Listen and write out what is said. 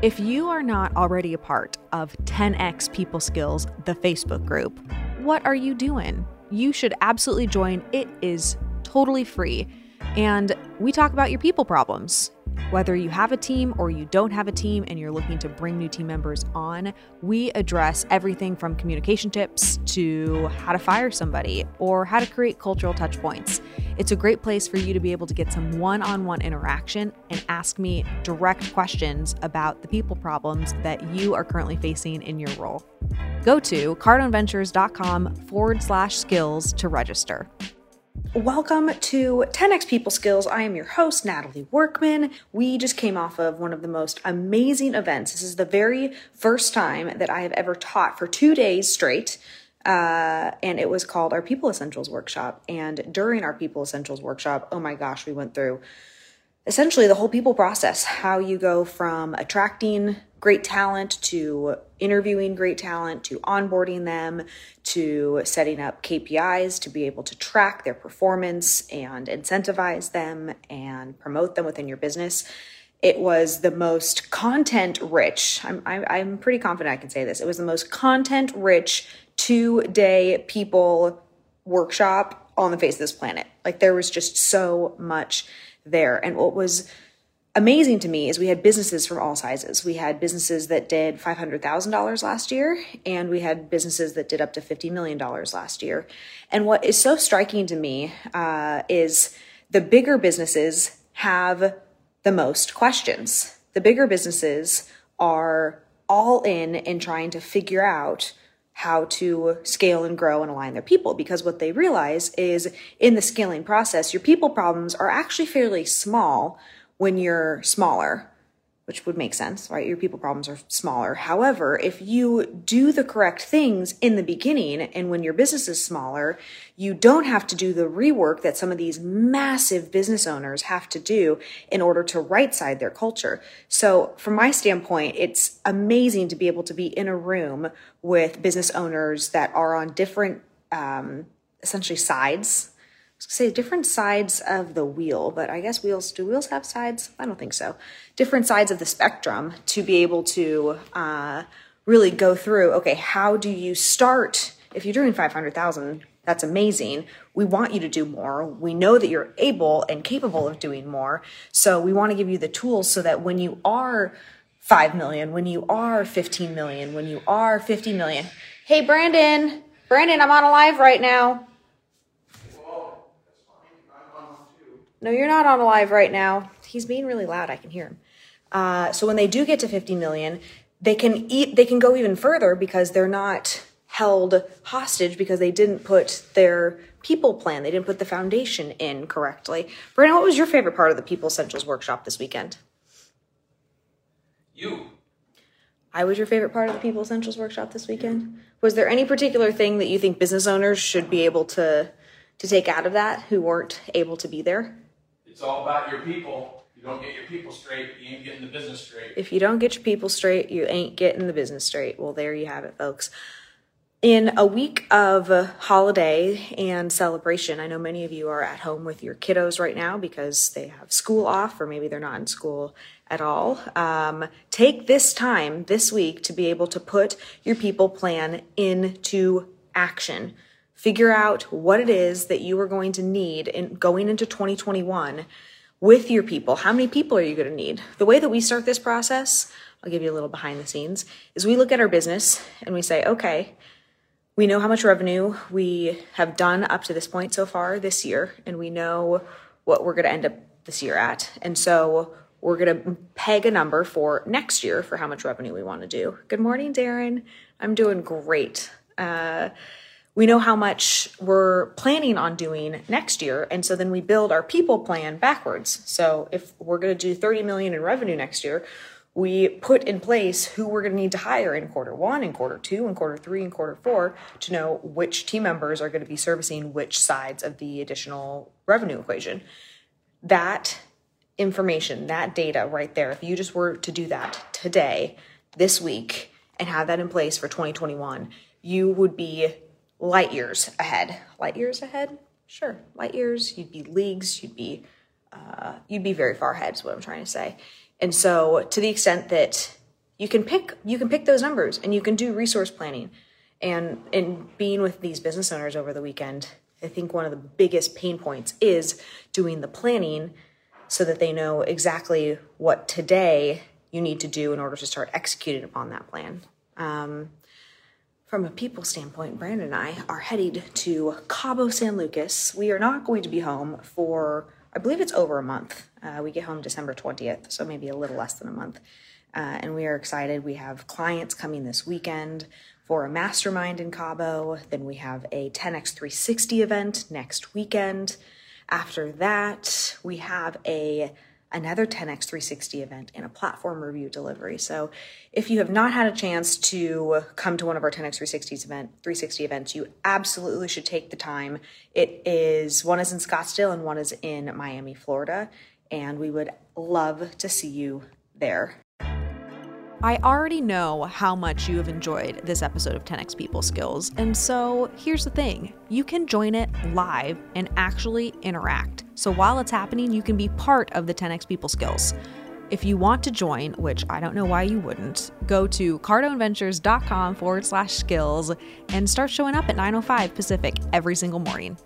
If you are not already a part of 10x People Skills, the Facebook group, what are you doing? You should absolutely join. It is totally free. And we talk about your people problems. Whether you have a team or you don't have a team and you're looking to bring new team members on, we address everything from communication tips to how to fire somebody or how to create cultural touch points. It's a great place for you to be able to get some one on one interaction and ask me direct questions about the people problems that you are currently facing in your role. Go to cardoneventures.com forward slash skills to register. Welcome to 10x People Skills. I am your host, Natalie Workman. We just came off of one of the most amazing events. This is the very first time that I have ever taught for two days straight. Uh, and it was called our People Essentials Workshop. And during our People Essentials Workshop, oh my gosh, we went through essentially the whole people process how you go from attracting great talent to interviewing great talent to onboarding them to setting up KPIs to be able to track their performance and incentivize them and promote them within your business. It was the most content rich. I'm, I'm pretty confident I can say this. It was the most content rich two day people workshop on the face of this planet. Like there was just so much there. And what was amazing to me is we had businesses from all sizes. We had businesses that did $500,000 last year, and we had businesses that did up to $50 million last year. And what is so striking to me uh, is the bigger businesses have the most questions. The bigger businesses are all in in trying to figure out how to scale and grow and align their people because what they realize is in the scaling process, your people problems are actually fairly small when you're smaller, which would make sense, right? Your people problems are smaller. However, if you do the correct things in the beginning and when your business is smaller, you don't have to do the rework that some of these massive business owners have to do in order to right side their culture. So, from my standpoint, it's amazing to be able to be in a room with business owners that are on different, um, essentially sides say different sides of the wheel, but I guess wheels do wheels have sides? I don't think so. Different sides of the spectrum to be able to uh, really go through. Okay, how do you start? If you're doing five hundred thousand, that's amazing. We want you to do more. We know that you're able and capable of doing more. So we want to give you the tools so that when you are 5 million, when you are 15 million, when you are 50 million. Hey, Brandon, Brandon, I'm on a live right now. No, you're not on a live right now. He's being really loud. I can hear him. Uh, so when they do get to 50 million, they can eat. They can go even further because they're not held hostage because they didn't put their people plan. They didn't put the foundation in correctly. Brandon, what was your favorite part of the People Essentials workshop this weekend? You. I was your favorite part of the People Essentials workshop this weekend. Was there any particular thing that you think business owners should be able to to take out of that who weren't able to be there? It's all about your people. You don't get your people straight, you ain't getting the business straight. If you don't get your people straight, you ain't getting the business straight. Well, there you have it, folks. In a week of holiday and celebration, I know many of you are at home with your kiddos right now because they have school off, or maybe they're not in school at all. Um, take this time this week to be able to put your people plan into action figure out what it is that you are going to need in going into 2021 with your people. How many people are you going to need? The way that we start this process, I'll give you a little behind the scenes, is we look at our business and we say, okay, we know how much revenue we have done up to this point so far this year, and we know what we're going to end up this year at. And so we're going to peg a number for next year for how much revenue we want to do. Good morning, Darren. I'm doing great. Uh, we know how much we're planning on doing next year and so then we build our people plan backwards. So if we're going to do 30 million in revenue next year we put in place who we're going to need to hire in quarter one and quarter two and quarter three and quarter four to know which team members are going to be servicing which sides of the additional revenue equation. That information that data right there if you just were to do that today this week and have that in place for 2021 you would be light years ahead. Light years ahead? Sure, light years. You'd be leagues. You'd be uh, you'd be very far ahead. Is what I'm trying to say. And so, to the extent that you can pick you can pick those numbers and you can do resource planning. And in being with these business owners over the weekend, I think one of the biggest pain points is doing the planning so that they know exactly what today you need to do in order to start executing upon that plan. Um, from a people standpoint, Brandon and I are headed to Cabo San Lucas. We are not going to be home for, I believe it's over a month. Uh, we get home December 20th, so maybe a little less than a month. Uh, and we are excited. We have clients coming this weekend for a mastermind in Cabo. Then we have a 10x 360 event next weekend. After that, we have a another 10x 360 event and a platform review delivery. So, if you have not had a chance to come to one of our 10x 360 event 360 events, you absolutely should take the time. It is one is in Scottsdale and one is in Miami, Florida, and we would love to see you there. I already know how much you have enjoyed this episode of 10x People Skills, and so here's the thing you can join it live and actually interact. So while it's happening, you can be part of the 10x People Skills. If you want to join, which I don't know why you wouldn't, go to cardoneVentures.com forward slash skills and start showing up at 9.05 Pacific every single morning.